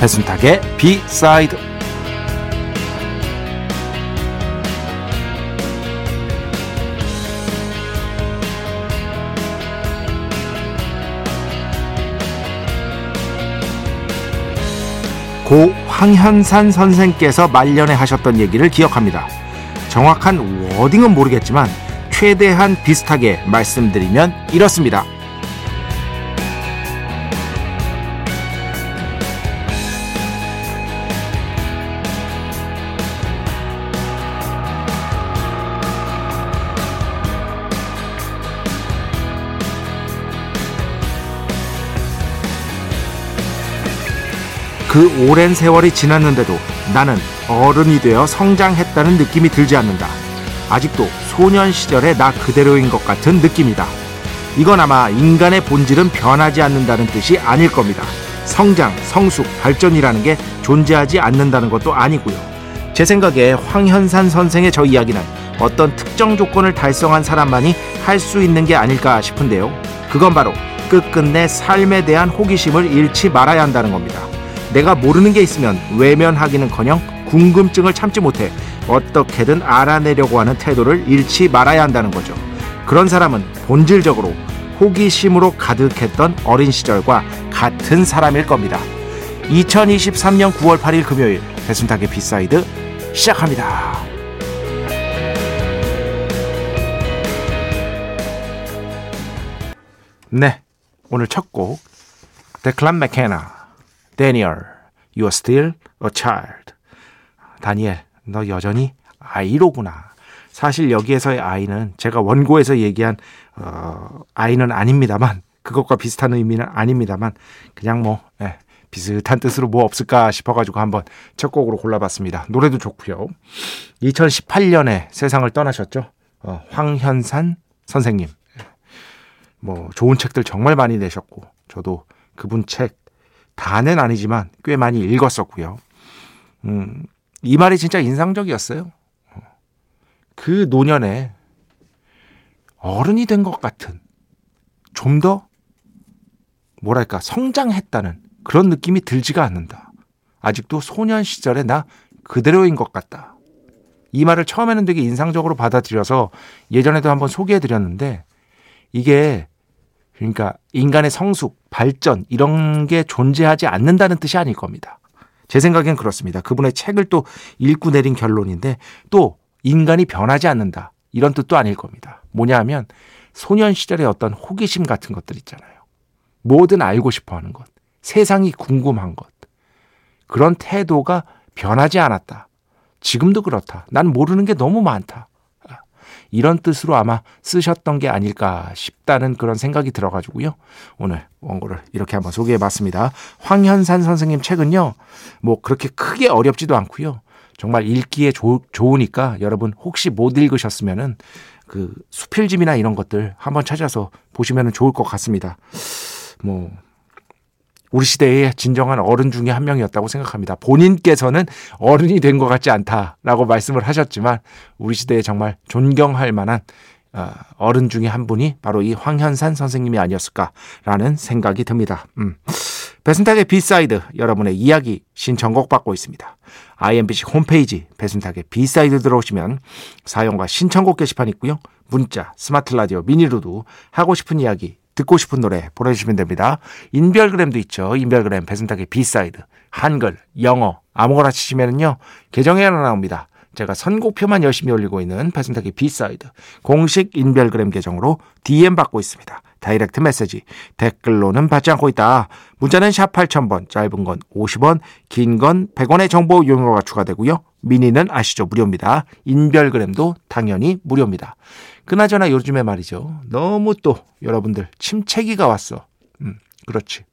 배순탁의 비사이드 고 황현산 선생께서 말년에 하셨던 얘기를 기억합니다. 정확한 워딩은 모르겠지만 최대한 비슷하게 말씀드리면 이렇습니다. 그 오랜 세월이 지났는데도 나는 어른이 되어 성장했다는 느낌이 들지 않는다. 아직도 소년 시절의 나 그대로인 것 같은 느낌이다. 이건 아마 인간의 본질은 변하지 않는다는 뜻이 아닐 겁니다. 성장, 성숙, 발전이라는 게 존재하지 않는다는 것도 아니고요. 제 생각에 황현산 선생의 저 이야기는 어떤 특정 조건을 달성한 사람만이 할 수 있는 게 아닐까 싶은데요. 그건 바로 끝끝내 삶에 대한 호기심을 잃지 말아야 한다는 겁니다. 내가 모르는 게 있으면 외면하기는커녕 궁금증을 참지 못해 어떻게든 알아내려고 하는 태도를 잃지 말아야 한다는 거죠. 그런 사람은 본질적으로 호기심으로 가득했던 어린 시절과 같은 사람일 겁니다. 2023년 9월 8일 금요일 배순탁의 B side 시작합니다. 네, 오늘 첫 곡 데클란 맥케나 Daniel, you are still a child. 다니엘, 너 여전히 아이로구나. 사실 여기에서의 아이는 제가 원고에서 얘기한 어, 아이는 아닙니다만 그것과 비슷한 의미는 아닙니다만 그냥 뭐 예, 비슷한 뜻으로 뭐 없을까 싶어가지고 한번 첫 곡으로 골라봤습니다. 노래도 좋고요. 2018년에 세상을 떠나셨죠. 어, 황현산 선생님. 뭐 좋은 책들 정말 많이 내셨고 저도 그분 책 다는 아니지만 꽤 많이 읽었었고요. 음, 이 말이 진짜 인상적이었어요. 그 노년에 어른이 된 것 같은 좀 더 뭐랄까 성장했다는 그런 느낌이 들지가 않는다. 아직도 소년 시절에 나 그대로인 것 같다. 이 말을 처음에는 되게 인상적으로 받아들여서 예전에도 한번 소개해 드렸는데 이게 그러니까 인간의 성숙, 발전 이런 게 존재하지 않는다는 뜻이 아닐 겁니다. 제 생각엔 그렇습니다. 그분의 책을 또 읽고 내린 결론인데 또 인간이 변하지 않는다. 이런 뜻도 아닐 겁니다. 뭐냐 하면 소년 시절의 어떤 호기심 같은 것들 있잖아요. 뭐든 알고 싶어 하는 것. 세상이 궁금한 것. 그런 태도가 변하지 않았다. 지금도 그렇다. 난 모르는 게 너무 많다. 이런 뜻으로 아마 쓰셨던 게 아닐까 싶다는 그런 생각이 들어가지고요. 오늘 원고를 이렇게 한번 소개해 봤습니다. 황현산 선생님 책은요, 뭐 그렇게 크게 어렵지도 않고요. 정말 읽기에 조, 좋으니까 여러분 혹시 못 읽으셨으면은 그 수필집이나 이런 것들 한번 찾아서 보시면 좋을 것 같습니다. 뭐 우리 시대의 진정한 어른 중에 한 명이었다고 생각합니다. 본인께서는 어른이 된 것 같지 않다라고 말씀을 하셨지만 우리 시대에 정말 존경할 만한 어, 어른 중에 한 분이 바로 이 황현산 선생님이 아니었을까라는 생각이 듭니다. 음. 배순탁의 B side 여러분의 이야기 신청곡 받고 있습니다. IMBC 홈페이지 배순탁의 B side 들어오시면 사연과 신청곡 게시판 있고요. 문자, 스마트 라디오, 미니로도 하고 싶은 이야기 듣고 싶은 노래 보내주시면 됩니다. 인별그램도 있죠. 인별그램 배순탁의 B side 한글, 영어 아무거나 치시면은요 계정에 하나 나옵니다. 제가 선곡표만 열심히 올리고 있는 배순탁의 B side 공식 인별그램 계정으로 DM 받고 있습니다. direct message 댓글로는 받지 않고 있다. 문자는 샵 8000번 짧은 건 50원 긴 건 100원의 정보 이용료가 추가되고요. 미니는 아시죠? 무료입니다. 인별그램도 당연히 무료입니다. 그나저나 요즘에 말이죠. 너무 또 여러분들 침체기가 왔어. 음, 그렇지.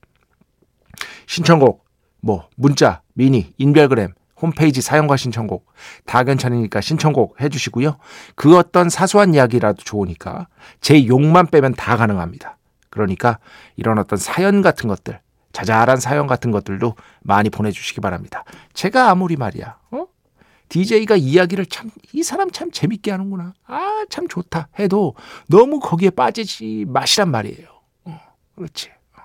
신청곡, 뭐, 문자, 미니, 인별그램, 홈페이지 사용과 신청곡 다 괜찮으니까 신청곡 해주시고요. 그 어떤 사소한 이야기라도 좋으니까 제 욕만 빼면 다 가능합니다. 그러니까 이런 어떤 사연 같은 것들, 자잘한 사연 같은 것들도 많이 보내주시기 바랍니다. 제가 아무리 말이야, 어? DJ가 이야기를 참, 이 사람 참 재밌게 하는구나. 아, 참 좋다. 해도 너무 거기에 빠지지 마시란 말이에요. 어, 그렇지. 어.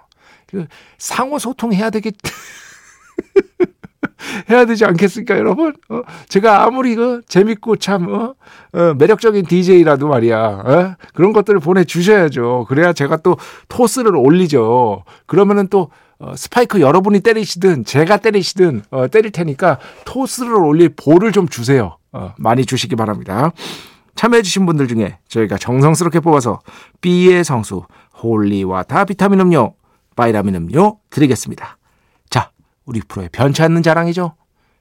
그 상호 소통해야 되겠, 해야 되지 않겠습니까, 여러분? 어, 제가 아무리 그 재밌고 참 어, 어, 매력적인 DJ라도 말이야. 어? 그런 것들을 보내주셔야죠. 그래야 제가 또 토스를 올리죠. 그러면은 또 어, 스파이크 여러분이 때리시든 제가 때리시든 어, 때릴 테니까 토스를 올릴 볼을 좀 주세요. 어, 많이 주시기 바랍니다. 참여해주신 분들 중에 저희가 정성스럽게 뽑아서 B의 성수 홀리와다 비타민 음료, 바이라민 음료 드리겠습니다. 우리 프로의 변치 않는 자랑이죠.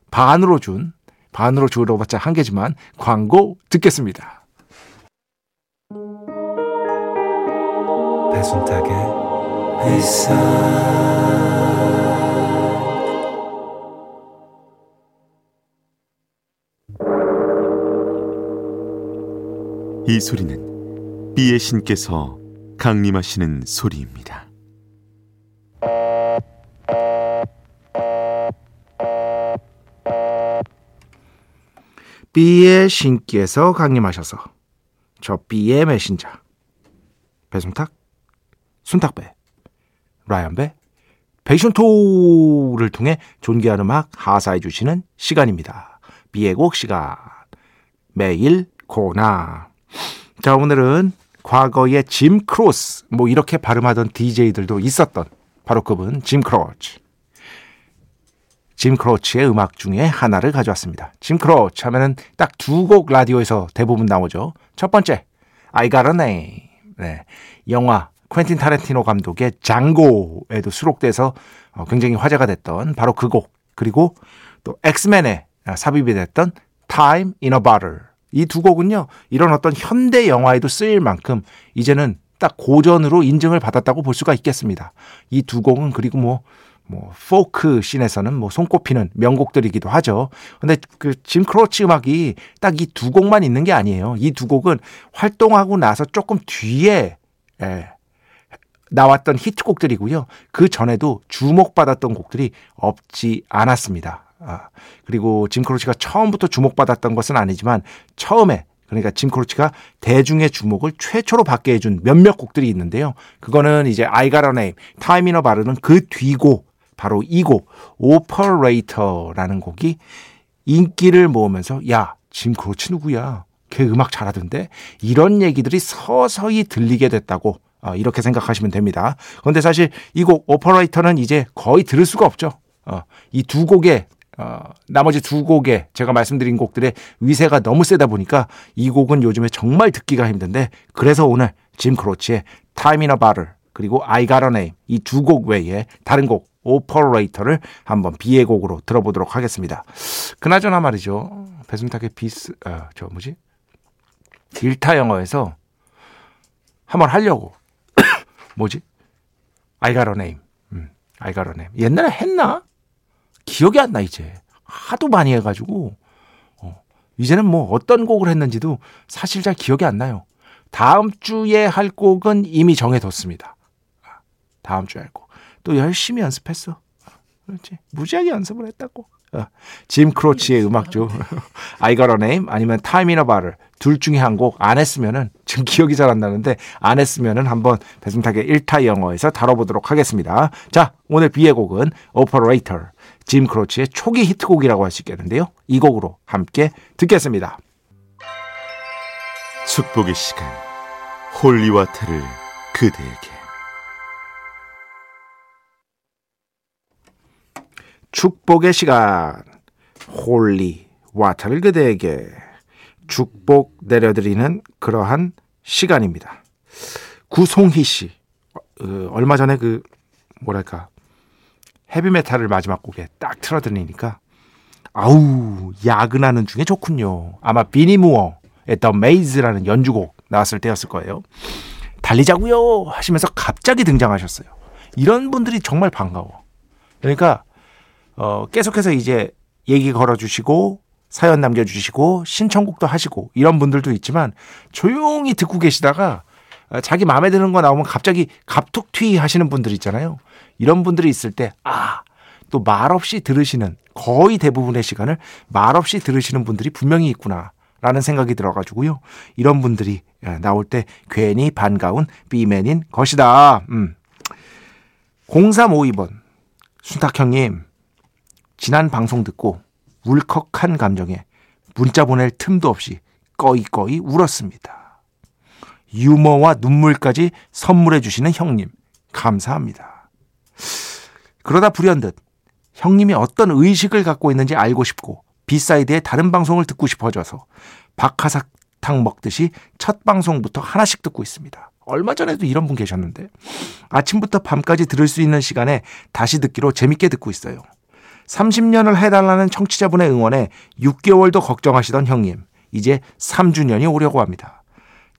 반으로 준, 반으로 줄어봤자 한 개지만 광고 듣겠습니다. 배순탁의 이 소리는 비의 신께서 강림하시는 소리입니다. B의 신께서 강림하셔서 저 B의 메신저 배순탁, 순탁배, 라이언배, 베이션토를 통해 존귀한 음악 하사해 주시는 시간입니다. B의 곡 시간 매일 코나 자 오늘은 과거에 짐 크로스 뭐 이렇게 발음하던 DJ들도 있었던 바로 그분 짐 크로치 짐 크로치의 음악 중에 하나를 가져왔습니다. 짐 크로치 하면은 딱 두 곡 라디오에서 대부분 나오죠. 첫 번째, I Got a Name. 네. 영화 퀸틴 타렌티노 감독의 장고에도 수록돼서 어, 굉장히 화제가 됐던 바로 그 곡. 그리고 또 엑스맨에 삽입이 됐던 Time in a Bottle. 이 두 곡은요, 이런 어떤 현대 영화에도 쓰일 만큼 이제는 딱 고전으로 인증을 받았다고 볼 수가 있겠습니다. 이 두 곡은 그리고 뭐 뭐 포크 scene에서는 뭐 손꼽히는 명곡들이기도 하죠. 근데 그 짐 크로치 음악이 딱 이 두 곡만 있는 게 아니에요. 이 두 곡은 활동하고 나서 조금 뒤에 예, 나왔던 히트곡들이고요. 그 전에도 주목받았던 곡들이 없지 않았습니다. 아, 그리고 짐 크로치가 처음부터 주목받았던 것은 아니지만 처음에 그러니까 짐 크로치가 대중의 주목을 최초로 받게 해준 몇몇 곡들이 있는데요. 그거는 이제 I Got a Name, Time in a Bottle은 그 뒤고 바로 이 곡, Operator라는 곡이 인기를 모으면서 야, 짐 크로치 누구야? 걔 음악 잘하던데? 이런 얘기들이 서서히 들리게 됐다고 어, 이렇게 생각하시면 됩니다. 그런데 사실 이 곡 Operator는 이제 거의 들을 수가 없죠. 어, 이 두 곡의 어, 나머지 두 곡의 제가 말씀드린 곡들의 위세가 너무 세다 보니까 이 곡은 요즘에 정말 듣기가 힘든데 그래서 오늘 짐 크로치의 Time in a Bottle 그리고 I Got a Name 이 두 곡 외에 다른 곡 Operator를 한번 B의 곡으로 들어보도록 하겠습니다. 그나저나 말이죠. 배순탁의 비스, 어, 저 뭐지? 일타 영어에서 한번 하려고. 뭐지? I got a name. 음, I got a name. 옛날에 했나? 기억이 안 나, 이제. 하도 많이 해가지고. 어, 이제는 뭐 어떤 곡을 했는지도 사실 잘 기억이 안 나요. 다음 주에 할 곡은 이미 정해뒀습니다. 다음 주에 할 곡. 또 열심히 연습했어. 그렇지. 무지하게 연습을 했다고. 어. 짐 크로치의 음악 중 I Got a Name 아니면 Time in a Bottle 둘 중에 한 곡 안 했으면은 지금 기억이 잘 안 나는데 안 했으면은 한번 배승탁의 1타 영어에서 다뤄보도록 하겠습니다. 자 오늘 비의 곡은 Operator 짐 크로치의 초기 히트곡이라고 할 수 있겠는데요. 이 곡으로 함께 듣겠습니다. 축복의 시간 Holy water를 그대에게 축복의 시간 holy water를 그대에게 축복 내려드리는 그러한 시간입니다. 구송희 씨 어, 얼마 전에 그 뭐랄까 헤비메탈을 마지막 곡에 딱 틀어드리니까 아우 야근하는 중에 좋군요. 아마 비니 무어의 The Maze라는 연주곡 나왔을 때였을 거예요. 달리자고요 하시면서 갑자기 등장하셨어요. 이런 분들이 정말 반가워. 그러니까 어, 계속해서 이제 얘기 걸어주시고 사연 남겨주시고 신청곡도 하시고 이런 분들도 있지만 조용히 듣고 계시다가 자기 마음에 드는 거 나오면 갑자기 갑툭튀 하시는 분들 있잖아요. 이런 분들이 있을 때, 아, 또 말없이 들으시는 거의 대부분의 시간을 말없이 들으시는 분들이 분명히 있구나. 라는 생각이 들어가지고요. 이런 분들이 나올 때 괜히 반가운 B맨인 것이다. 음. 0352번. 순탁 형님, 지난 방송 듣고 울컥한 감정에 문자 보낼 틈도 없이 꺼이꺼이 울었습니다. 유머와 눈물까지 선물해 주시는 형님, 감사합니다. 그러다 불현듯 형님이 어떤 의식을 갖고 있는지 알고 싶고 B side의 다른 방송을 듣고 싶어져서 박하사탕 먹듯이 첫 방송부터 하나씩 듣고 있습니다. 얼마 전에도 이런 분 계셨는데 아침부터 밤까지 들을 수 있는 시간에 다시 듣기로 재밌게 듣고 있어요. 30년을 해달라는 청취자분의 응원에 6개월도 걱정하시던 형님, 이제 3주년이 오려고 합니다.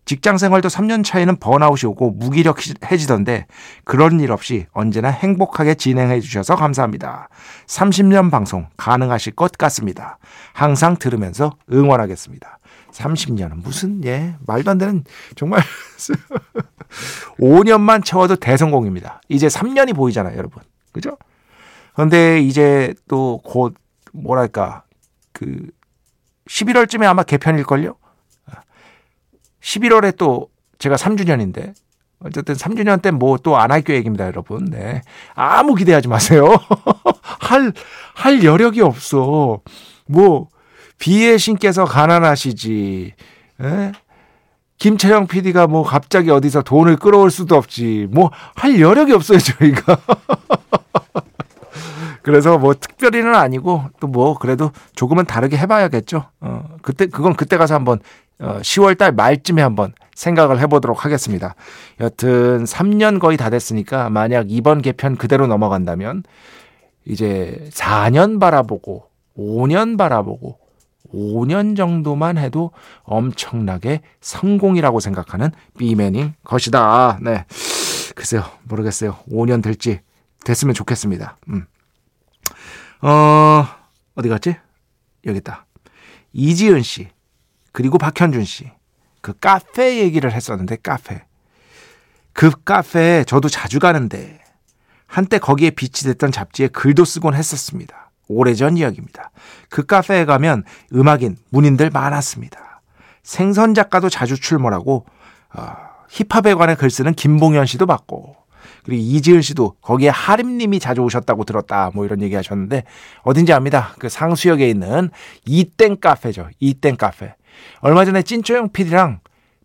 직장 생활도 3년 차에는 번아웃이 오고 무기력해지던데 그런 일 없이 언제나 행복하게 진행해 주셔서 감사합니다. 30년 방송 가능하실 것 같습니다. 항상 들으면서 응원하겠습니다. 30년은 무슨 예 말도 안 되는 정말 5년만 채워도 대성공입니다. 이제 3년이 보이잖아요, 여러분. 그죠? 그런데 이제 또 곧 뭐랄까 그 11월쯤에 아마 개편일걸요. 11월에 또 제가 3주년인데 어쨌든 3주년 때 뭐 또 안 할 계획입니다, 여러분. 네. 아무 기대하지 마세요. 할, 할 여력이 없어. 뭐, 비의 신께서 가난하시지. 에? 예? 김채영 PD가 뭐 갑자기 어디서 돈을 끌어올 수도 없지. 뭐, 할 여력이 없어요, 저희가. 그래서 뭐 특별히는 아니고 또 뭐 그래도 조금은 다르게 해봐야겠죠. 어, 그때 그건 그때 가서 한번 어, 10월 달 말쯤에 한번 생각을 해보도록 하겠습니다. 여튼 3년 거의 다 됐으니까 만약 이번 개편 그대로 넘어간다면 이제 4년 바라보고 5년 바라보고 5년 정도만 해도 엄청나게 성공이라고 생각하는 비맨인 것이다. 네. 글쎄요, 모르겠어요. 5년 될지 됐으면 좋겠습니다. 음. 어, 어디 갔지? 여기 있다. 이지은 씨, 그리고 박현준 씨. 그 카페 얘기를 했었는데, 카페. 그 카페에 저도 자주 가는데, 한때 거기에 비치됐던 잡지에 글도 쓰곤 했었습니다. 오래전 이야기입니다. 그 카페에 가면 음악인, 문인들 많았습니다. 생선 작가도 자주 출몰하고, 어, 힙합에 관해 글 쓰는 김봉현 씨도 봤고, 그리고 이지은 씨도 거기에 하림님이 자주 오셨다고 들었다. 뭐 이런 얘기 하셨는데 어딘지 압니다. 그 상수역에 있는 이땡 카페죠. 이땡 카페. 얼마 전에 찐초영 PD랑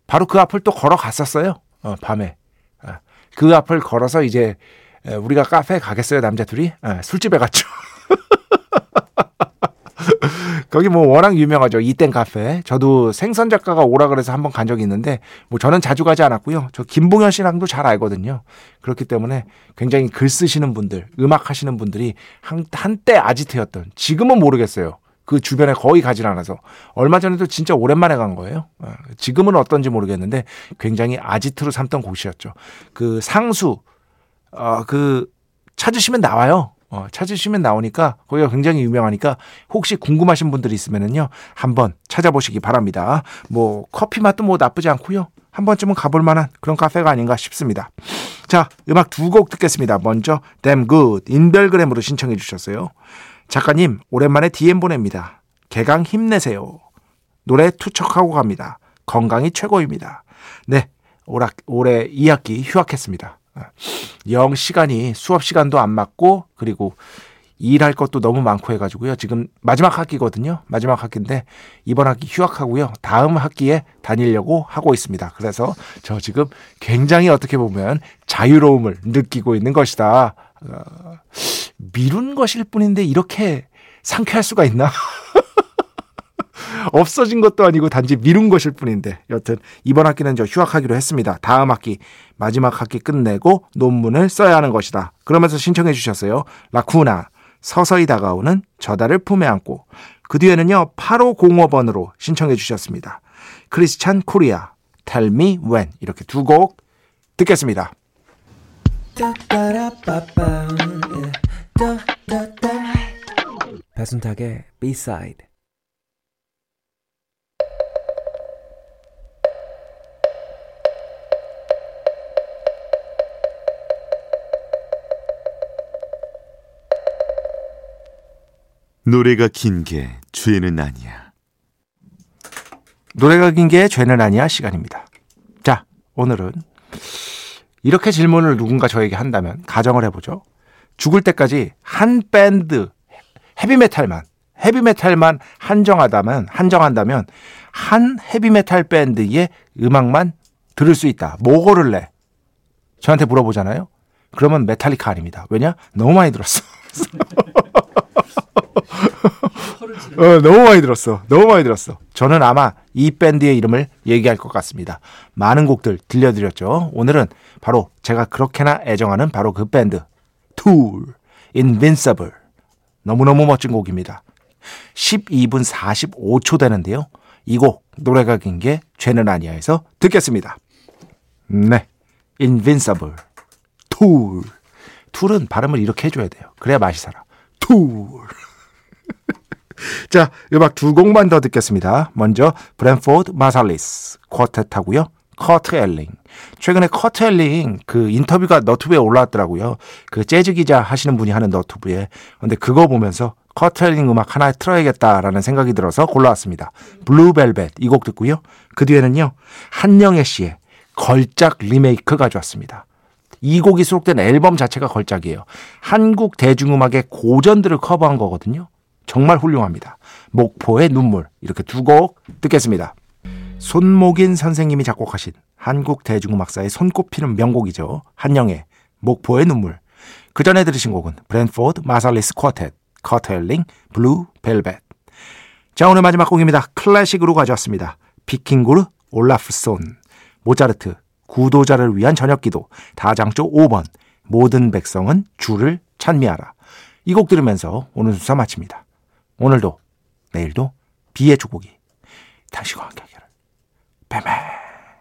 바로 그 앞을 또 걸어갔었어요. 어, 밤에. 어, 그 앞을 걸어서 이제 우리가 카페에 가겠어요. 남자 둘이. 어, 술집에 갔죠. 거기 뭐 워낙 유명하죠. 이땡 카페. 저도 생선 작가가 오라 그래서 한번 간 적이 있는데 뭐 저는 자주 가지 않았고요. 저 김봉현 씨랑도 잘 알거든요. 그렇기 때문에 굉장히 글 쓰시는 분들, 음악 하시는 분들이 한, 한때 아지트였던 지금은 모르겠어요. 그 주변에 거의 가질 않아서 얼마 전에도 진짜 오랜만에 간 거예요. 어, 지금은 어떤지 모르겠는데 굉장히 아지트로 삼던 곳이었죠. 그 상수 어, 그 찾으시면 나와요. 어, 찾으시면 나오니까 거기가 굉장히 유명하니까 혹시 궁금하신 분들이 있으면은요 한번 찾아보시기 바랍니다. 뭐 커피 맛도 뭐 나쁘지 않고요. 한 번쯤은 가볼 만한 그런 카페가 아닌가 싶습니다. 자, 음악 두 곡 듣겠습니다. 먼저 Damn Good 인별그램으로 신청해 주셨어요. 작가님 오랜만에 DM 보냅니다. 개강 힘내세요. 노래 투척하고 갑니다. 건강이 최고입니다. 네, 올해, 올해 2학기 휴학했습니다. 영 시간이 수업 시간도 안 맞고 그리고 일할 것도 너무 많고 해가지고요. 지금 마지막 학기거든요. 마지막 학기인데 이번 학기 휴학하고요. 다음 학기에 다니려고 하고 있습니다. 그래서 저 지금 굉장히 어떻게 보면 자유로움을 느끼고 있는 것이다. 어, 미룬 것일 뿐인데 이렇게 상쾌할 수가 있나? 없어진 것도 아니고 단지 미룬 것일 뿐인데 여튼 이번 학기는 저 휴학하기로 했습니다. 다음 학기 마지막 학기 끝내고 논문을 써야 하는 것이다. 그러면서 신청해 주셨어요. 라쿠나 서서히 다가오는 저달을 품에 안고 그 뒤에는요 8505번으로 신청해 주셨습니다. 크리스찬 코리아 Tell Me When 이렇게 두 곡 듣겠습니다. 배순탁의 B-side 노래가 긴 게 죄는 아니야. 노래가 긴 게 죄는 아니야 시간입니다. 자, 오늘은 이렇게 질문을 누군가 저에게 한다면 가정을 해보죠. 죽을 때까지 한 밴드 헤비메탈만 헤비메탈만 한정하다면 한정한다면 한 헤비메탈 밴드의 음악만 들을 수 있다. 뭐 고를래? 저한테 물어보잖아요. 그러면 메탈리카 아닙니다. 왜냐? 너무 많이 들었어. 어, 너무 많이 들었어. 너무 많이 들었어. 저는 아마 이 밴드의 이름을 얘기할 것 같습니다. 많은 곡들 들려드렸죠. 오늘은 바로 제가 그렇게나 애정하는 바로 그 밴드. Tool, Invincible. 너무너무 멋진 곡입니다. 12분 45초 되는데요. 이 곡, 노래가 긴 게 죄는 아니야에서 듣겠습니다. 네. Invincible. Tool. Tool은 발음을 이렇게 해줘야 돼요. 그래야 맛이 살아. Tool. 자, 음악 두 곡만 더 듣겠습니다. 먼저 브랜포드 마살리스 quartet하고요. 커트 엘링. 최근에 커트 엘링 그 인터뷰가 너튜브에 올라왔더라고요. 그 재즈 기자 하시는 분이 하는 너튜브에. 근데 그거 보면서 커트 엘링 음악 하나 틀어야겠다라는 생각이 들어서 골라왔습니다. Blue Velvet 이 곡 듣고요. 그 뒤에는요. 한영애 씨의 걸작 리메이크 가져왔습니다. 이 곡이 수록된 앨범 자체가 걸작이에요. 한국 대중음악의 고전들을 커버한 거거든요. 정말 훌륭합니다. 목포의 눈물 이렇게 두 곡 듣겠습니다. 손목인 선생님이 작곡하신 한국 대중음악사의 손꼽히는 명곡이죠. 한영애 목포의 눈물. 그 전에 들으신 곡은 브랜포드 마살리스 쿼텟, 커트 엘링, Blue Velvet. 자 오늘 마지막 곡입니다. 클래식으로 가져왔습니다. 비킹구르 올라프손, 모차르트, 구도자를 위한 저녁기도, 다장조 5번, 모든 백성은 주를 찬미하라. 이 곡 들으면서 오늘 수사 마칩니다. 오늘도 내일도 비의 축복이 당신과 함께 하기를. 뱀뱀